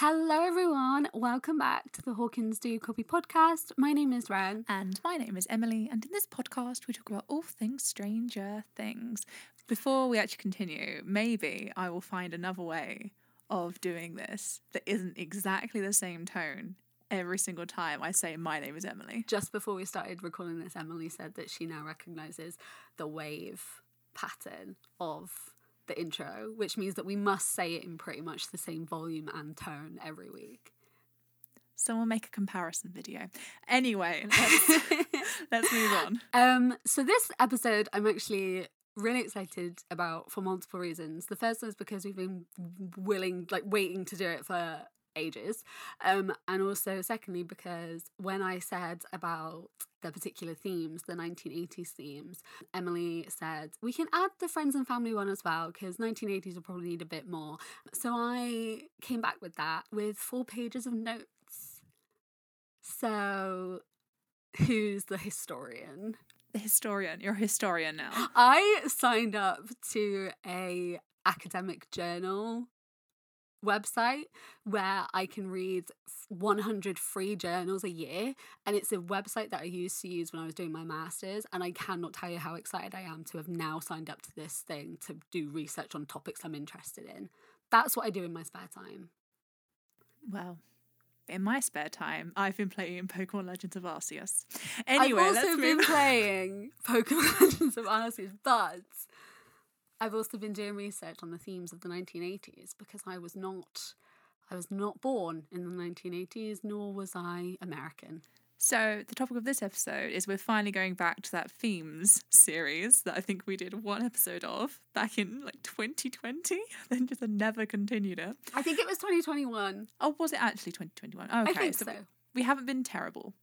Hello, everyone. Welcome back to the Hawkins Do Copy podcast. My name is Ren. And my name is Emily, and in this podcast, we talk about all things Stranger Things. Before we actually continue, maybe I will find another way of doing this that isn't exactly the same tone every single time I say my name is Emily. Just before we started recording this, Emily said that she now recognizes the wave pattern of the intro, which means that we must say it in pretty much the same volume and tone every week. So we'll make a comparison video. Anyway, let's, let's move on. Um, so this episode, I'm actually really excited about for multiple reasons. The first one is because we've been willing, like, waiting to do it for ages. Um, and also, secondly, because when I said about the particular themes, the 1980s themes, Emily said, we can add the friends and family one as well, because 1980s will probably need a bit more. So I came back with that with four pages of notes. So, who's the historian? The historian. You're a historian now. I signed up to a academic journal website where I can read 100 free journals a year. And it's a website that I used to use when I was doing my master's. And I cannot tell you how excited I am to have now signed up to this thing to do research on topics I'm interested in. That's what I do in my spare time. Well, in my spare time, I've been playing Pokemon Legends of Arceus. Anyway, I've also been playing Pokemon Legends of Arceus, but I've also been doing research on the themes of the 1980s because I was not I was not born in the 1980s nor was I American. So, the topic of this episode is we're finally going back to that themes series that I think we did one episode of back in like 2020, then just never continued it. I think it was 2021. Oh, was it actually 2021? Okay, I think so. we haven't been terrible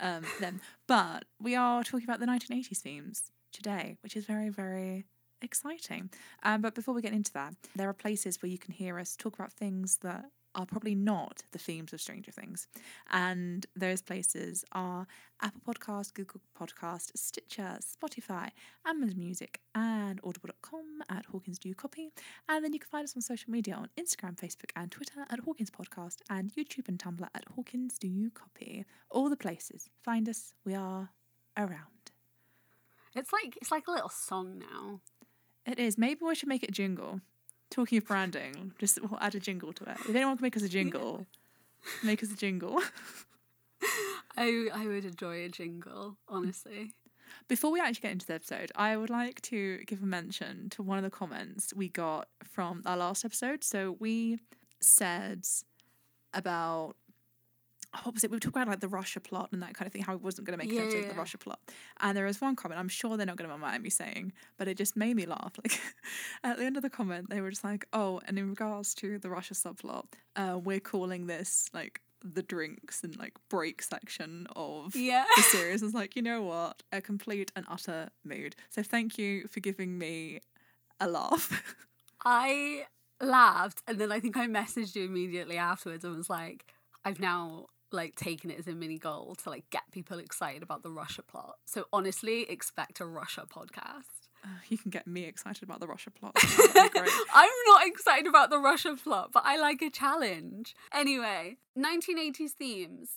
um, then, but we are talking about the 1980s themes today, which is very, very exciting. Um, but before we get into that, there are places where you can hear us talk about things that are probably not the themes of Stranger Things. And those places are Apple Podcast, Google Podcast, Stitcher, Spotify, Amazon Music, and audible.com at Hawkins Do Copy. And then you can find us on social media on Instagram, Facebook, and Twitter at Hawkins Podcast, and YouTube and Tumblr at Hawkins Do You Copy. All the places. Find us. We are around. It's like it's like a little song now. It is. Maybe we should make it a jingle. Talking of branding, just we'll add a jingle to it. If anyone can make us a jingle, make us a jingle. I I would enjoy a jingle, honestly. Before we actually get into the episode, I would like to give a mention to one of the comments we got from our last episode. So we said about what was it? We were talking about like the Russia plot and that kind of thing, how it wasn't going to make an Yeah, yeah, the. Russia plot. And there was one comment, I'm sure they're not going to mind me saying, but it just made me laugh. Like at the end of the comment, they were just like, oh, and in regards to the Russia subplot, uh, we're calling this like the drinks and like break section of Yeah. the series. It's like, you know what? A complete and utter mood. So thank you for giving me a laugh. I laughed and then I think I messaged you immediately afterwards and was like, I've now like taken it as a mini goal to like get people excited about the Russia plot. So honestly, expect a Russia podcast. Uh, you can get me excited about the Russia plot. That'd be great. I'm not excited about the Russia plot, but I like a challenge. Anyway, 1980s themes.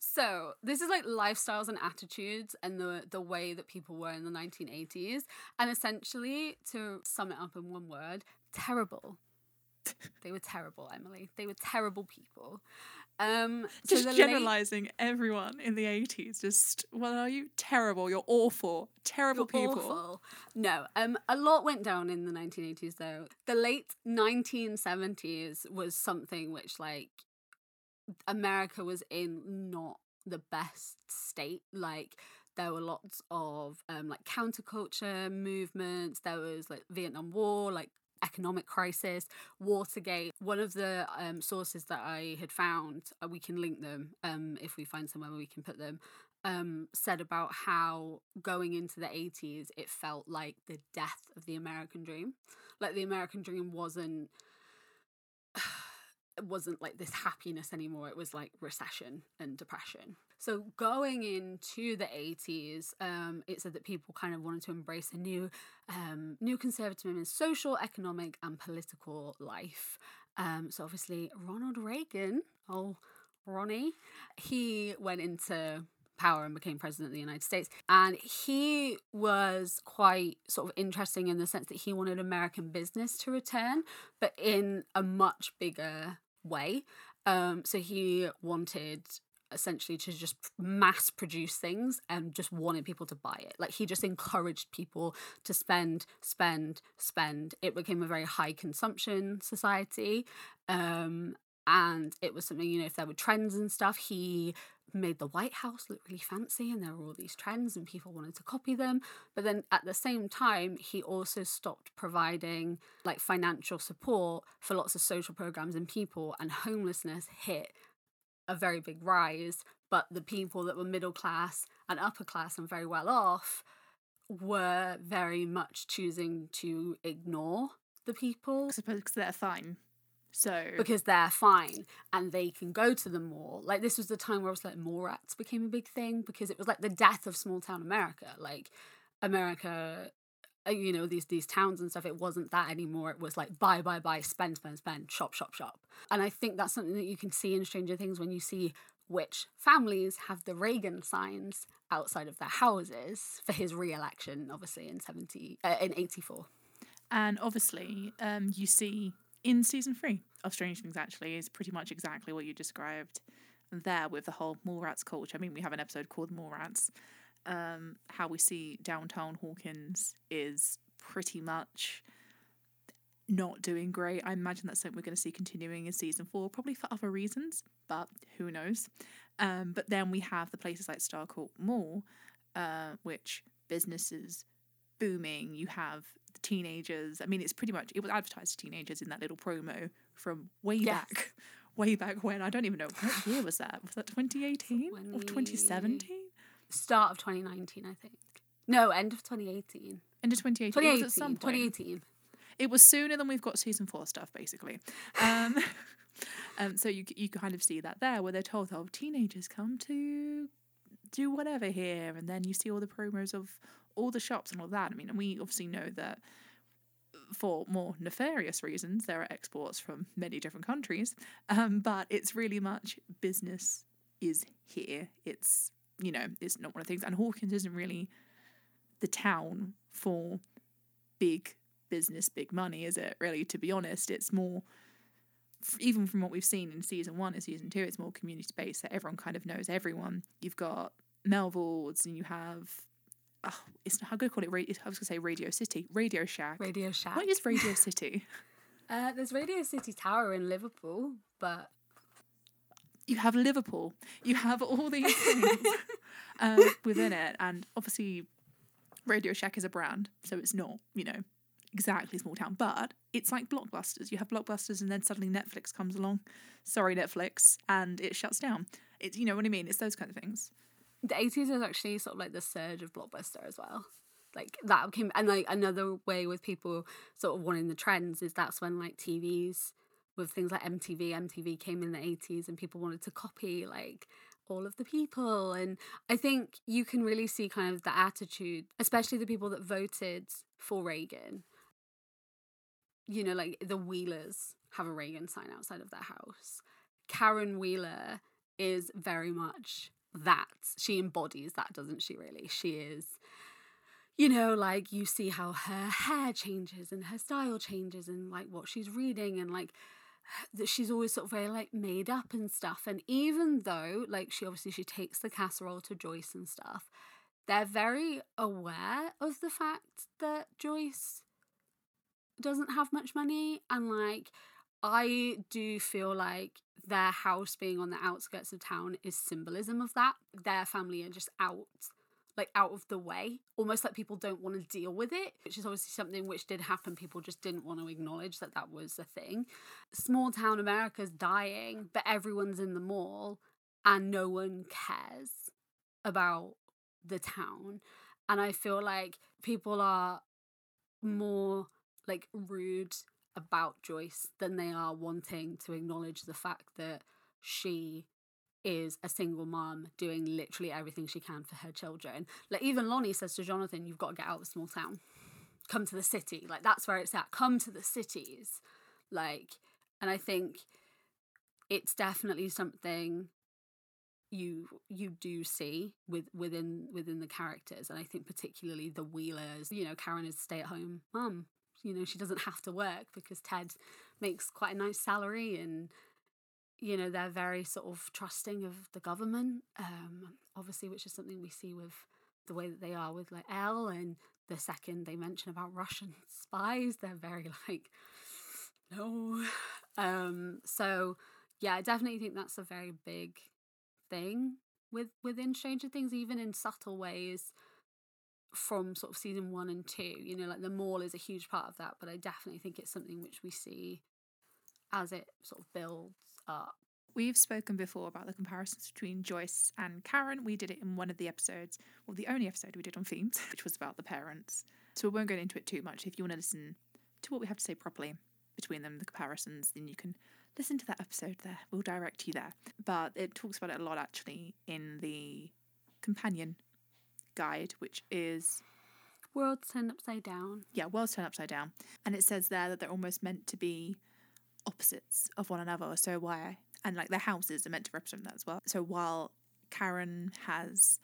So this is like lifestyles and attitudes and the the way that people were in the 1980s. And essentially, to sum it up in one word, terrible. They were terrible, Emily. They were terrible people. Um, so just the late- generalizing everyone in the 80s just well are you terrible you're awful terrible You're people awful. No, um, a lot went down in the 1980s though. The late 1970s was something which, like, America was in not the best state. Like, there were lots of um, like counterculture movements. There was like Vietnam War, like economic crisis, Watergate. One of the um, sources that I had found, uh, we can link them um, if we find somewhere where we can put them um, said about how going into the 80s, it felt like the death of the American dream. Like the American dream wasn't. It wasn't like this happiness anymore. It was like recession and depression. So going into the 80s, um, it said that people kind of wanted to embrace a new, um, new conservatism in social, economic, and political life. Um, so obviously Ronald Reagan, oh Ronnie, he went into power and became president of the United States. And he was quite sort of interesting in the sense that he wanted American business to return, but in a much bigger way. Um, so he wanted essentially to just mass produce things and just wanted people to buy it. Like he just encouraged people to spend, spend, spend. It became a very high consumption society. Um, and it was something, you know, if there were trends and stuff, he made the White House look really fancy and there were all these trends and people wanted to copy them. But then at the same time, he also stopped providing like financial support for lots of social programs and people, and homelessness hit a very big rise. But the people that were middle class and upper class and very well off were very much choosing to ignore the people. I suppose because they're fine. So because they're fine and they can go to the mall. Like this was the time where it was like mall rats became a big thing because it was like the death of small town America. Like America, you know these these towns and stuff. It wasn't that anymore. It was like buy buy buy, spend spend spend, shop shop shop. And I think that's something that you can see in Stranger Things when you see which families have the Reagan signs outside of their houses for his re-election, obviously in seventy uh, in eighty four. And obviously, um, you see in season three of Strange Things actually is pretty much exactly what you described there with the whole mall rats culture. I mean, we have an episode called Mall Rats. Um, how we see downtown Hawkins is pretty much not doing great. I imagine that's something we're going to see continuing in season four, probably for other reasons, but who knows. Um, but then we have the places like Starcourt Mall, uh, which businesses booming. You have the teenagers. I mean, it's pretty much it was advertised to teenagers in that little promo from way Yes. back, way back when. I don't even know what year was that. Was that 2018 or 2017? Start of 2019, I think. No, end of 2018. End of 2018. It was 2018. at some point. 2018. It was sooner than we've got season four stuff, basically. Um, um, so you you kind of see that there, where they're told, "Oh, teenagers come to do whatever here," and then you see all the promos of all the shops and all that. I mean, and we obviously know that for more nefarious reasons, there are exports from many different countries, um, but it's really much business is here. It's you know, it's not one of the things, and Hawkins isn't really the town for big business, big money, is it? Really, to be honest, it's more. Even from what we've seen in season one and season two, it's more community based that everyone kind of knows everyone. You've got Melvald's and you have, oh, it's how good call it. I was gonna say Radio City, Radio Shack. Radio Shack. What is Radio City? Uh, there's Radio City Tower in Liverpool, but you have Liverpool, you have all these things um, within it, and obviously, Radio Shack is a brand, so it's not you know exactly small town, but it's like blockbusters. You have blockbusters, and then suddenly Netflix comes along. Sorry, Netflix, and it shuts down. It's you know what I mean. It's those kind of things. the 80s was actually sort of like the surge of Blockbuster as well. Like that came, and like another way with people sort of wanting the trends is that's when like TVs with things like MTV, MTV came in the 80s and people wanted to copy like all of the people. And I think you can really see kind of the attitude, especially the people that voted for Reagan. You know, like the Wheelers have a Reagan sign outside of their house. Karen Wheeler is very much that. She embodies that, doesn't she, really? She is, you know, like you see how her hair changes and her style changes and like what she's reading and like that she's always sort of very like made up and stuff. And even though like she obviously she takes the casserole to Joyce and stuff, they're very aware of the fact that Joyce doesn't have much money and like I do feel like their house being on the outskirts of town is symbolism of that. Their family are just out, like out of the way, almost like people don't want to deal with it, which is obviously something which did happen. People just didn't want to acknowledge that that was a thing. Small town America's dying, but everyone's in the mall and no one cares about the town. And I feel like people are more like rude about Joyce than they are wanting to acknowledge the fact that she is a single mom doing literally everything she can for her children. Like even Lonnie says to Jonathan, "You've got to get out of the small town, come to the city. Like that's where it's at. Come to the cities." Like and I think it's definitely something you you do see with within within the characters and i think particularly the wheelers you know karen is stay-at-home mum you know she doesn't have to work because ted makes quite a nice salary and you know they're very sort of trusting of the government um obviously which is something we see with the way that they are with like El and the second they mention about russian spies they're very like no um so yeah i definitely think that's a very big thing with within Stranger Things, even in subtle ways from sort of season one and two. You know, like the mall is a huge part of that, but I definitely think it's something which we see as it sort of builds up. We've spoken before about the comparisons between Joyce and Karen. We did it in one of the episodes, well, the only episode we did on themes, which was about the parents. So we won't go into it too much. If you want to listen to what we have to say properly between them, the comparisons, then you can listen to that episode there. We'll direct you there. But it talks about it a lot actually in the companion guide, which is World Turned Upside Down. Yeah, World Turned Upside Down. And it says there that they're almost meant to be opposites of one another. So why and like their houses are meant to represent that as well. So while Karen has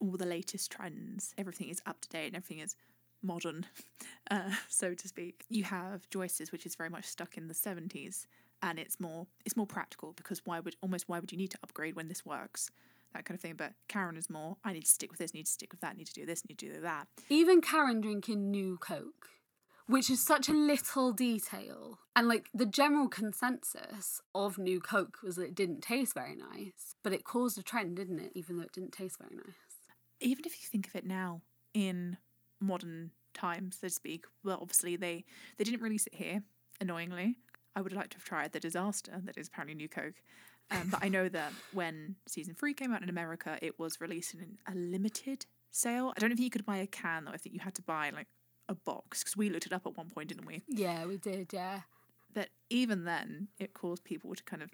all the latest trends, everything is up to date and everything is modern, uh, so to speak. You have Joyce's, which is very much stuck in the 70s, and it's more it's more practical because why would almost why would you need to upgrade when this works that kind of thing but karen is more i need to stick with this need to stick with that need to do this need to do that even karen drinking new coke which is such a little detail and like the general consensus of new coke was that it didn't taste very nice but it caused a trend didn't it even though it didn't taste very nice even if you think of it now in modern times so to speak well obviously they they didn't release it here annoyingly I would like to have tried the disaster that is apparently New Coke. Um, but I know that when season three came out in America, it was released in a limited sale. I don't know if you could buy a can though. I think you had to buy like a box because we looked it up at one point, didn't we? Yeah, we did. Yeah. But even then, it caused people to kind of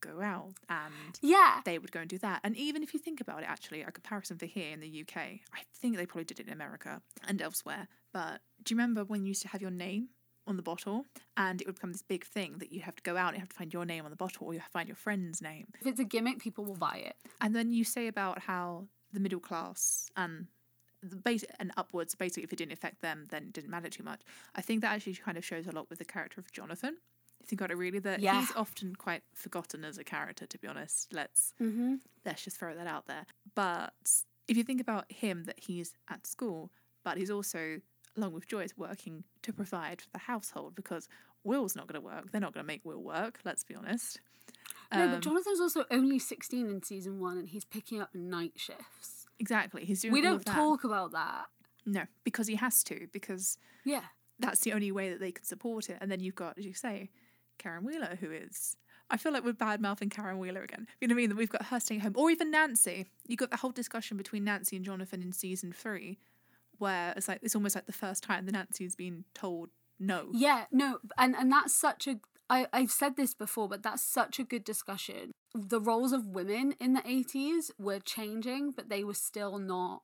go out and yeah they would go and do that and even if you think about it actually a comparison for here in the uk i think they probably did it in america and elsewhere but do you remember when you used to have your name on the bottle, and it would become this big thing that you have to go out and you have to find your name on the bottle, or you have to find your friend's name. If it's a gimmick, people will buy it. And then you say about how the middle class and the base and upwards, basically, if it didn't affect them, then it didn't matter too much. I think that actually kind of shows a lot with the character of Jonathan. You think about it really, that yeah. he's often quite forgotten as a character. To be honest, let's mm-hmm. let's just throw that out there. But if you think about him, that he's at school, but he's also along with Joyce, working to provide for the household because Will's not going to work. They're not going to make Will work, let's be honest. No, um, but Jonathan's also only 16 in season one and he's picking up night shifts. Exactly. He's doing We don't talk about that. No, because he has to, because yeah, that's the only way that they can support it. And then you've got, as you say, Karen Wheeler, who is I feel like we're bad mouthing Karen Wheeler again. You know what I mean? That we've got her staying home. Or even Nancy. You got the whole discussion between Nancy and Jonathan in season three where it's like it's almost like the first time the Nancy's been told no. Yeah, no, and and that's such a I I've said this before, but that's such a good discussion. The roles of women in the 80s were changing, but they were still not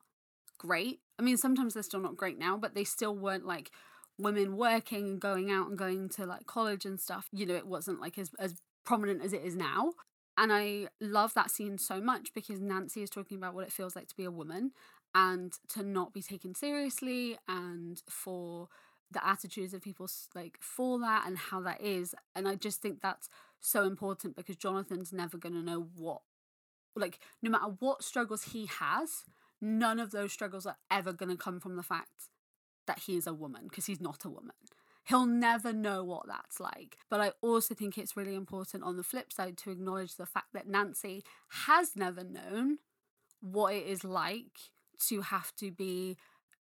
great. I mean, sometimes they're still not great now, but they still weren't like women working and going out and going to like college and stuff. You know, it wasn't like as as prominent as it is now. And I love that scene so much because Nancy is talking about what it feels like to be a woman and to not be taken seriously and for the attitudes of people like for that and how that is and i just think that's so important because jonathan's never going to know what like no matter what struggles he has none of those struggles are ever going to come from the fact that he is a woman because he's not a woman. He'll never know what that's like. But i also think it's really important on the flip side to acknowledge the fact that nancy has never known what it is like to have to be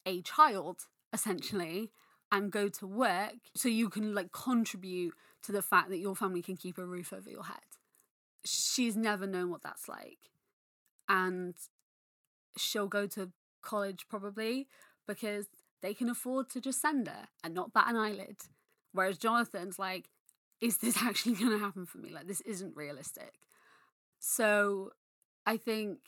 a child essentially and go to work so you can like contribute to the fact that your family can keep a roof over your head. She's never known what that's like. And she'll go to college probably because they can afford to just send her and not bat an eyelid. Whereas Jonathan's like, is this actually going to happen for me? Like, this isn't realistic. So I think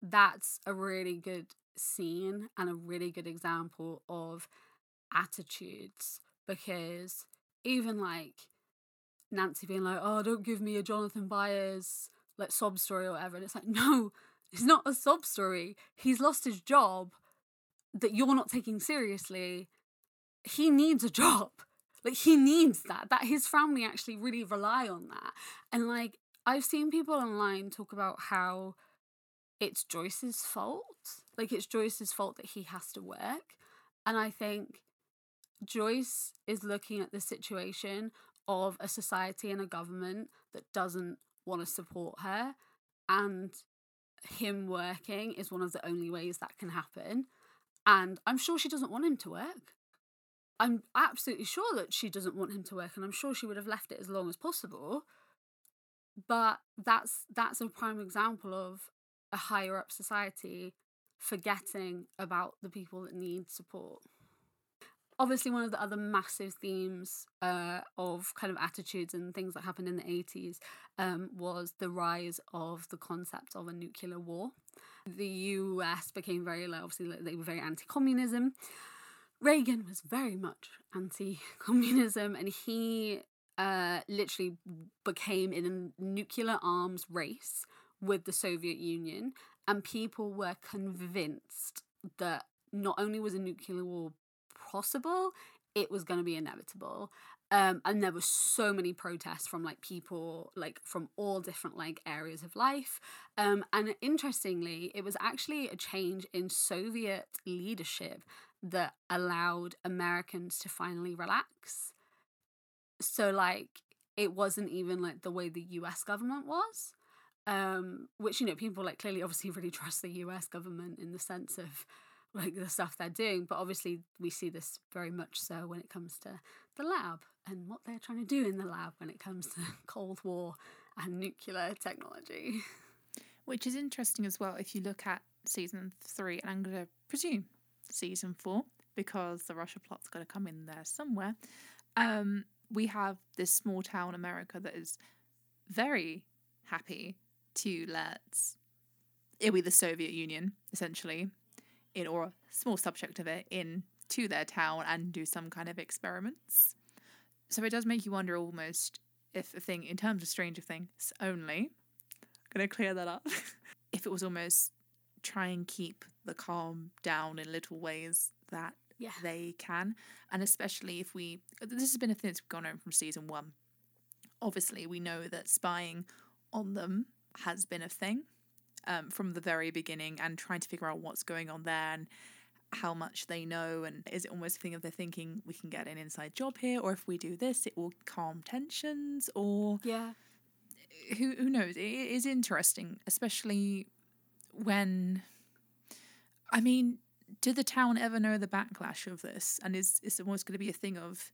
that's a really good scene and a really good example of attitudes because even like Nancy being like, "Oh, don't give me a Jonathan Byers like sob story or whatever," and it's like, no, it's not a sob story. He's lost his job that you're not taking seriously. He needs a job. Like he needs that. That his family actually really rely on that. And like I've seen people online talk about how it's Joyce's fault. Like it's Joyce's fault that he has to work. And I think Joyce is looking at the situation of a society and a government that doesn't want to support her and him working is one of the only ways that can happen and i'm sure she doesn't want him to work. I'm absolutely sure that she doesn't want him to work and i'm sure she would have left it as long as possible but that's that's a prime example of a higher up society forgetting about the people that need support obviously one of the other massive themes uh, of kind of attitudes and things that happened in the 80s um, was the rise of the concept of a nuclear war. The us became very obviously they were very anti-communism. Reagan was very much anti-communism and he uh, literally became in a nuclear arms race with the soviet union and people were convinced that not only was a nuclear war possible, it was going to be inevitable. Um, and there were so many protests from like people like from all different like areas of life um, and interestingly it was actually a change in soviet leadership that allowed americans to finally relax so like it wasn't even like the way the us government was um, which you know people like clearly obviously really trust the us government in the sense of like the stuff they're doing. But obviously, we see this very much so when it comes to the lab and what they're trying to do in the lab when it comes to Cold War and nuclear technology. Which is interesting as well if you look at season three, and I'm going to presume season four, because the Russia plot's got to come in there somewhere. Um, we have this small town America that is very happy to let it be the Soviet Union, essentially, in or a small subject of it in to their town and do some kind of experiments. So it does make you wonder almost if a thing in terms of Stranger Things only, I'm gonna clear that up. if it was almost try and keep the calm down in little ways that yeah. they can. And especially if we this has been a thing that's gone on from season one. Obviously we know that spying on them has been a thing um, from the very beginning and trying to figure out what's going on there and how much they know and is it almost a thing of they're thinking we can get an inside job here or if we do this it will calm tensions or yeah. who who knows? It is interesting especially when i mean did the town ever know the backlash of this? And is is almost going to be a thing of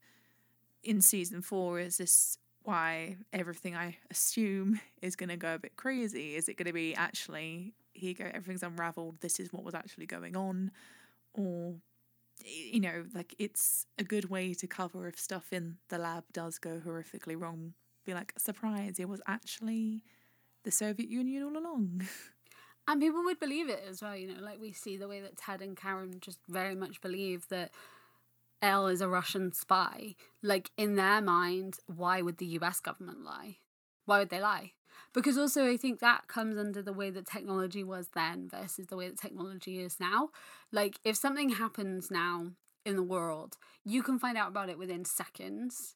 in season 4 is this why everything I assume is going to go a bit crazy. Is it going to be actually, here go, everything's unraveled, this is what was actually going on? Or, you know, like it's a good way to cover if stuff in the lab does go horrifically wrong. Be like, surprise, it was actually the Soviet Union all along. And people would believe it as well, you know, like we see the way that Ted and Karen just very much believe that El is a Russian spy, like in their mind, why would the US government lie? Why would they lie? Because also, I think that comes under the way that technology was then versus the way that technology is now. Like, if something happens now in the world, you can find out about it within seconds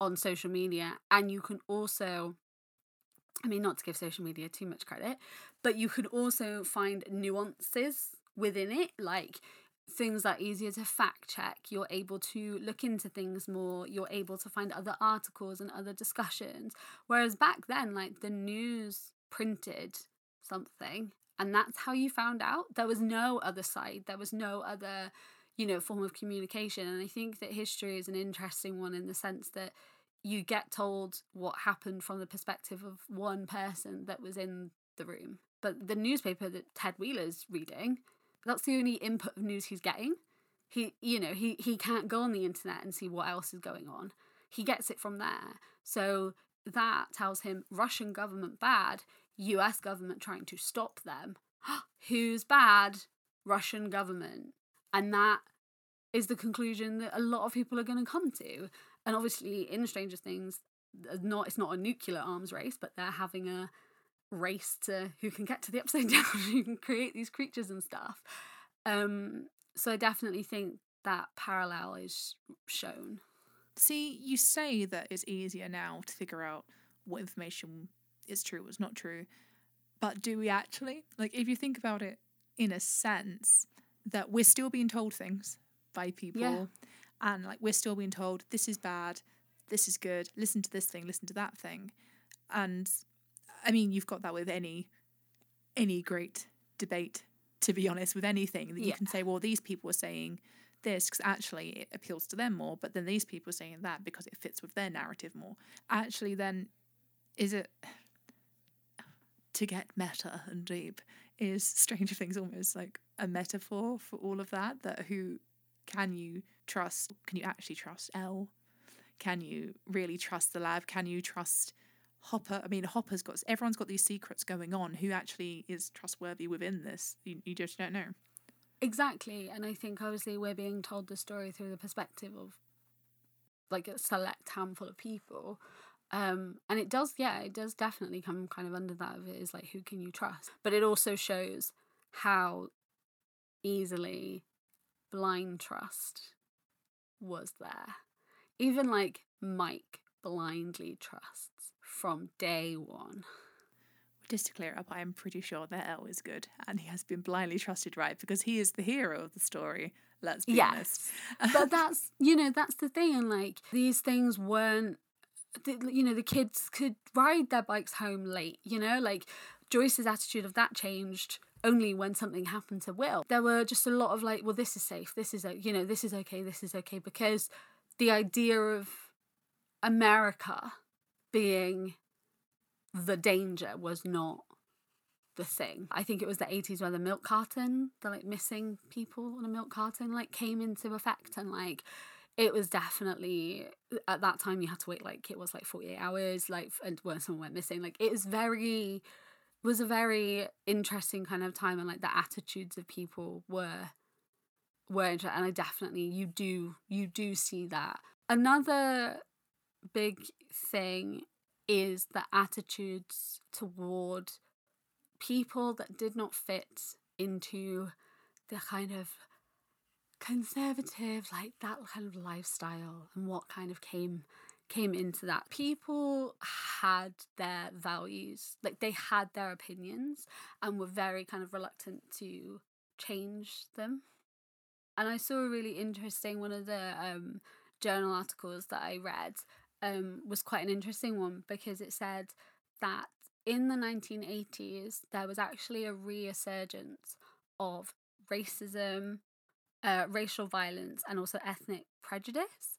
on social media, and you can also I mean, not to give social media too much credit, but you could also find nuances within it. Like, things are easier to fact check. You're able to look into things more. You're able to find other articles and other discussions. Whereas back then, like the news printed something and that's how you found out. There was no other side, there was no other, you know, form of communication. And I think that history is an interesting one in the sense that you get told what happened from the perspective of one person that was in the room. But the newspaper that Ted Wheeler's reading that's the only input of news he's getting. He, you know, he he can't go on the internet and see what else is going on. He gets it from there. So that tells him Russian government bad, US government trying to stop them. Who's bad? Russian government. And that is the conclusion that a lot of people are going to come to. And obviously, in Stranger Things, not it's not a nuclear arms race, but they're having a race to who can get to the upside down, who can create these creatures and stuff. Um, so I definitely think that parallel is shown. See, you say that it's easier now to figure out what information is true what's not true, but do we actually? Like, if you think about it in a sense, that we're still being told things by people, Yeah. and like we're still being told this is bad, this is good, listen to this thing, listen to that thing, and I mean, you've got that with any any great debate. To be honest, with anything that you Yeah. can say, well, these people are saying this because actually it appeals to them more, but then these people are saying that because it fits with their narrative more. Actually, then is it to get meta and deep? Is Stranger Things almost like a metaphor for all of that? That who can you trust? Can you actually trust El? Can you really trust the lab? Can you trust Hopper? I mean, Hopper's got everyone's got these secrets going on. Who actually is trustworthy within this? You, you just don't know. Exactly. And I think obviously we're being told the story through the perspective of like a select handful of people. Um, and it does, yeah, it does definitely come kind of under that of it is like who can you trust? But it also shows how easily blind trust was there. Even like Mike blindly trusts from day one. Just to clear up, I am pretty sure that El is good and he has been blindly trusted right because he is the hero of the story. Let's be honest. Yes. but that's you know that's the thing and like these things weren't you know the kids could ride their bikes home late you know like joyce's attitude of that changed only when something happened to will there were just a lot of like well this is safe this is you know this is okay this is okay because the idea of america being the danger was not the thing. I think it was the 80s where the milk carton, the like missing people on a milk carton, like came into effect. And like it was definitely at that time you had to wait like it was like 48 hours, like and when someone went missing. Like it was very was a very interesting kind of time and like the attitudes of people were were inter- and I definitely you do you do see that. Another big thing is the attitudes toward people that did not fit into the kind of conservative like that kind of lifestyle and what kind of came came into that. People had their values like they had their opinions and were very kind of reluctant to change them. And i saw a really interesting one of the um, journal articles that i read um, was quite an interesting one because it said that in the 1980s there was actually a resurgence of racism uh, racial violence and also ethnic prejudice.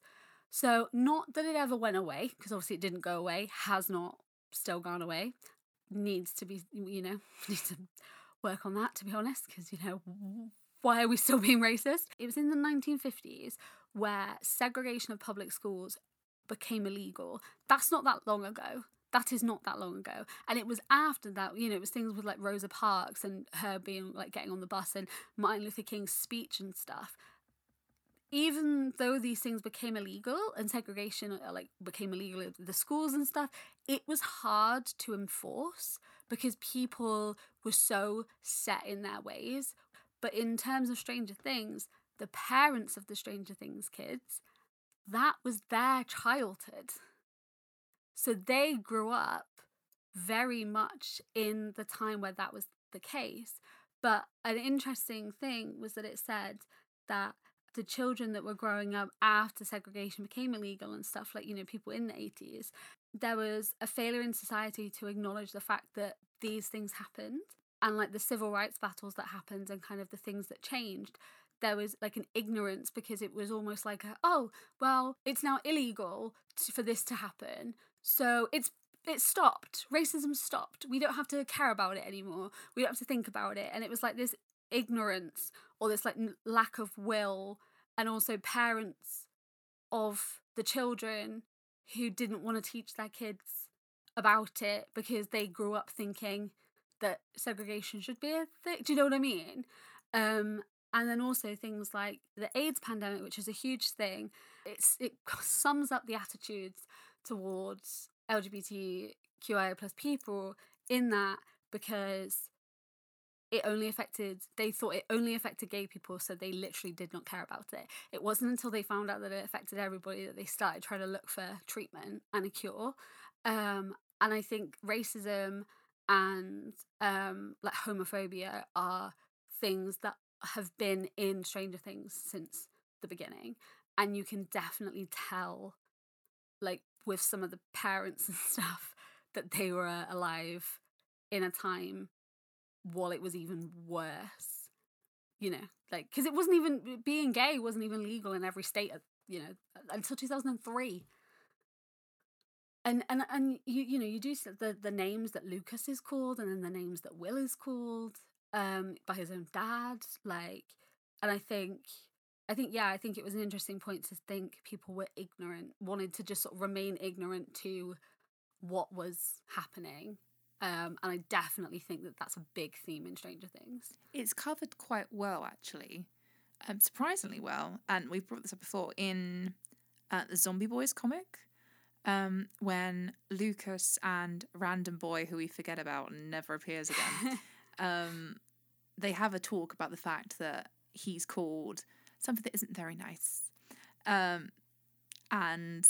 So not that it ever went away because obviously it didn't go away has not still gone away. Needs to be you know needs to work on that to be honest because you know why are we still being racist? It was in the 1950s where segregation of public schools became illegal. That's not that long ago. That is not that long ago. And it was after that you know it was things with like rosa parks and her being like getting on the bus and martin luther king's speech and stuff. Even though these things became illegal and segregation uh, like became illegal at the schools and stuff it was hard to enforce because people were so set in their ways. But in terms of stranger things the parents of the stranger things kids that was their childhood so they grew up very much in the time where that was the case. But an interesting thing was that it said that the children that were growing up after segregation became illegal and stuff, like, you know, people in the 80s, there was a failure in society to acknowledge the fact that these things happened and like the civil rights battles that happened and kind of the things that changed there was like an ignorance because it was almost like a, oh well it's now illegal to, for this to happen. So it's it stopped. Racism stopped. We don't have to care about it anymore. We don't have to think about it. And it was like this ignorance or this like lack of will and also parents of the children who didn't want to teach their kids about it because they grew up thinking that segregation should be a thing do you know what i mean? Um and then also things like the AIDS pandemic, which is a huge thing. It's it sums up the attitudes towards LGBTQIA plus people in that because it only affected they thought it only affected gay people so they literally did not care about it it wasn't until they found out that it affected everybody that they started trying to look for treatment and a cure um, and i think racism and um, like homophobia are things that have been in stranger things since the beginning and you can definitely tell like with some of the parents and stuff that they were alive in a time while it was even worse you know like because it wasn't even being gay wasn't even legal in every state uh, you know until 2003 and and and you you know you do the the names that lucas is called and then the names that will is called um by his own dad like and i think I think yeah, I think it was an interesting point to think people were ignorant, wanted to just sort of remain ignorant to what was happening. Um, and I definitely think that that's a big theme in Stranger Things. It's covered quite well, actually, um, surprisingly well. And we've brought this up before in uh, the Zombie Boys comic, um, when Lucas and Random Boy, who we forget about and never appears again, um, they have a talk about the fact that he's called something that isn't very nice. Um, and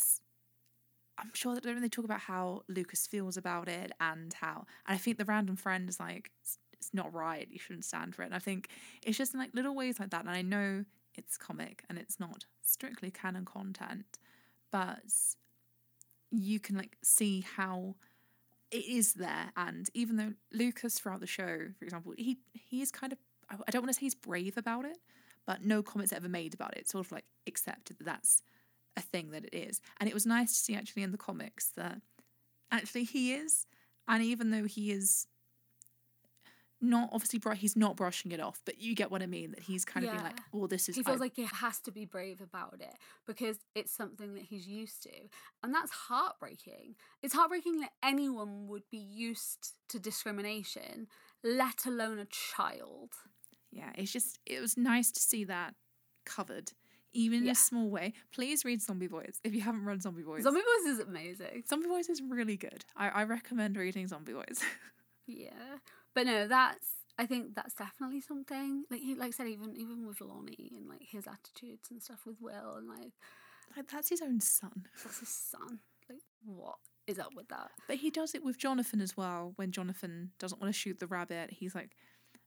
I'm sure that they talk about how Lucas feels about it and how, and I think the random friend is like, it's, it's not right. You shouldn't stand for it. And I think it's just like little ways like that. And I know it's comic and it's not strictly canon content, but you can like see how it is there. And even though Lucas throughout the show, for example, he he is kind of I don't want to say he's brave about it, but no comments ever made about it. Sort of like accepted that that's a thing that it is. And it was nice to see actually in the comics that actually he is. And even though he is not obviously br- he's not brushing it off, but you get what I mean. That he's kind of being like, "Well, this is." He feels I- like he has to be brave about it because it's something that he's used to, and that's heartbreaking. It's heartbreaking that anyone would be used to discrimination, let alone a child yeah, it's just it was nice to see that covered, even in a small way. Please read Zombie Boys if you haven't read Zombie Boys. Zombie Boys is amazing. Zombie Boys is really good. I, I recommend reading Zombie Boys. yeah, but no, that's I think that's definitely something. Like he like I said, even even with Lonnie and like his attitudes and stuff with Will and like like that's his own son. That's his son. Like what is up with that? But he does it with Jonathan as well. When Jonathan doesn't want to shoot the rabbit, he's like,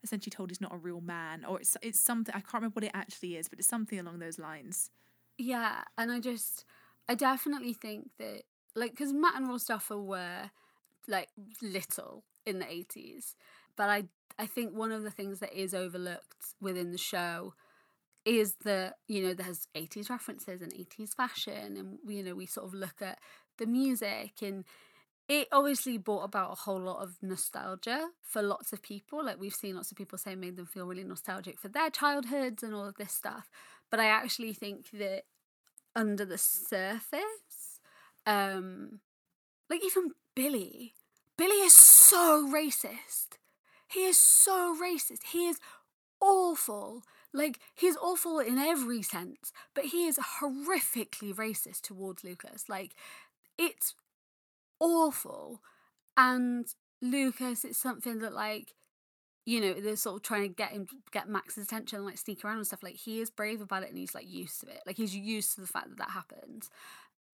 essentially told he's not a real man, or it's it's something I can't remember what it actually is, but it's something along those lines. Yeah, and I just I definitely think that like because Matt and Ross Duffer were like little in the eighties, but I I think one of the things that is overlooked within the show is that you know there's 80s references and 80s fashion and you know we sort of look at the music and it obviously brought about a whole lot of nostalgia for lots of people. Like we've seen lots of people say made them feel really nostalgic for their childhoods and all of this stuff. But I actually think that under the surface, um, like even Billy, Billy is so racist. He is so racist. He is awful. Like, he's awful in every sense, but he is horrifically racist towards Lucas. Like, it's awful. And Lucas, it's something that like, you know, they're sort of trying to get him get Max's attention and like sneak around and stuff. Like he is brave about it and he's like used to it. Like he's used to the fact that that happens.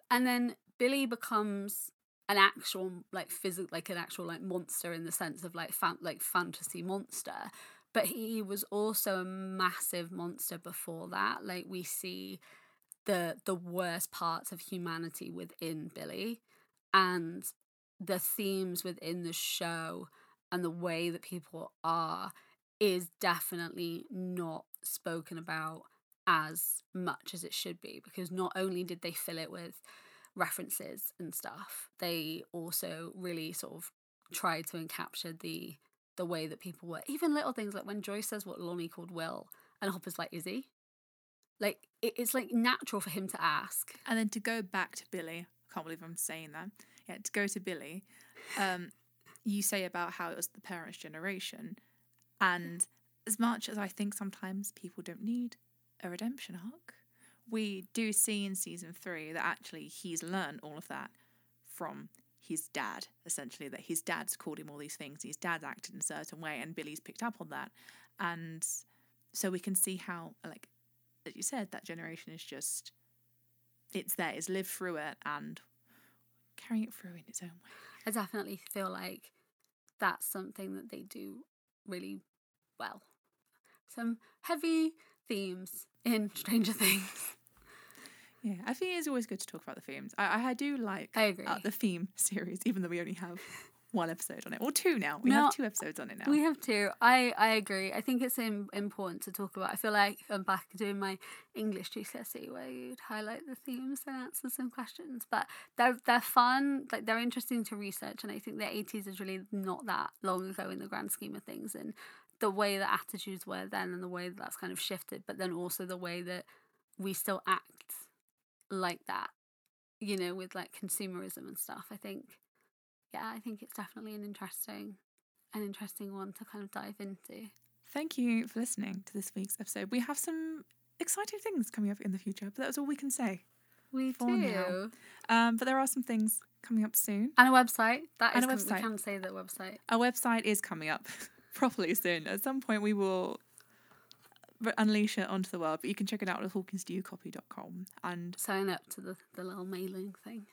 And then Billy becomes an actual like physical like an actual like monster in the sense of like fan like fantasy monster. But he was also a massive monster before that. Like we see the the worst parts of humanity within billy and the themes within the show and the way that people are is definitely not spoken about as much as it should be because not only did they fill it with references and stuff they also really sort of tried to capture the the way that people were even little things like when joyce says what lonnie called will and hopper's like is he like it, it's like natural for him to ask and then to go back to billy I can't believe I'm saying that. Yeah, to go to Billy, um, you say about how it was the parents' generation, and as much as I think sometimes people don't need a redemption arc, we do see in season three that actually he's learned all of that from his dad, essentially, that his dad's called him all these things, his dad's acted in a certain way, and Billy's picked up on that. And so we can see how, like, as you said, that generation is just, it's there, it's lived through it and carrying it through in its own way. I definitely feel like that's something that they do really well. Some heavy themes in Stranger Things. Yeah, I think it's always good to talk about the themes. I, I do like I agree. uh, the theme series, even though we only have one episode on it, or two now. We No, have two episodes on it now. We have two. I I agree. I think it's Im- important to talk about. I feel like I'm back doing my English GCSE where you'd highlight the themes and answer some questions. But they're they're fun. Like they're interesting to research, and I think the 80s is really not that long ago in the grand scheme of things. And the way that attitudes were then, and the way that that's kind of shifted, but then also the way that we still act like that. You know, with like consumerism and stuff. I think yeah, I think it's definitely an interesting an interesting one to kind of dive into. Thank you for listening to this week's episode. We have some exciting things coming up in the future, but that's all we can say. We For do. now. Um, but there are some things coming up soon. And a website. That And a com- website. we can say the website. Our website is coming up properly soon. At some point, we will unleash it onto the world, but you can check it out at hawkinsdoyoucopy.com and Sign up to the, the little mailing thing.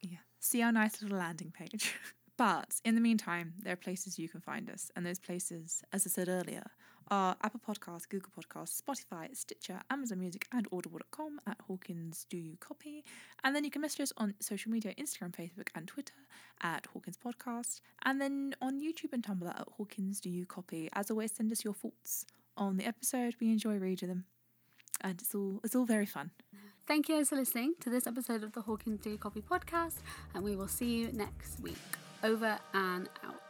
yeah, see our nice little landing page. But in the meantime, there are places you can find us, and those places, as I said earlier, are Apple Podcasts, Google Podcasts, Spotify, Stitcher, Amazon Music, and Audible.com at Hawkins Do You Copy. And then you can message us on social media Instagram, Facebook, and Twitter at Hawkins Podcast. And then on YouTube and Tumblr at Hawkins Do You Copy. As always, send us your thoughts on the episode. We enjoy reading them. And it's all it's all very fun. Thank you guys for listening to this episode of the Hawkins Do Copy podcast, and we will see you next week. Over and out.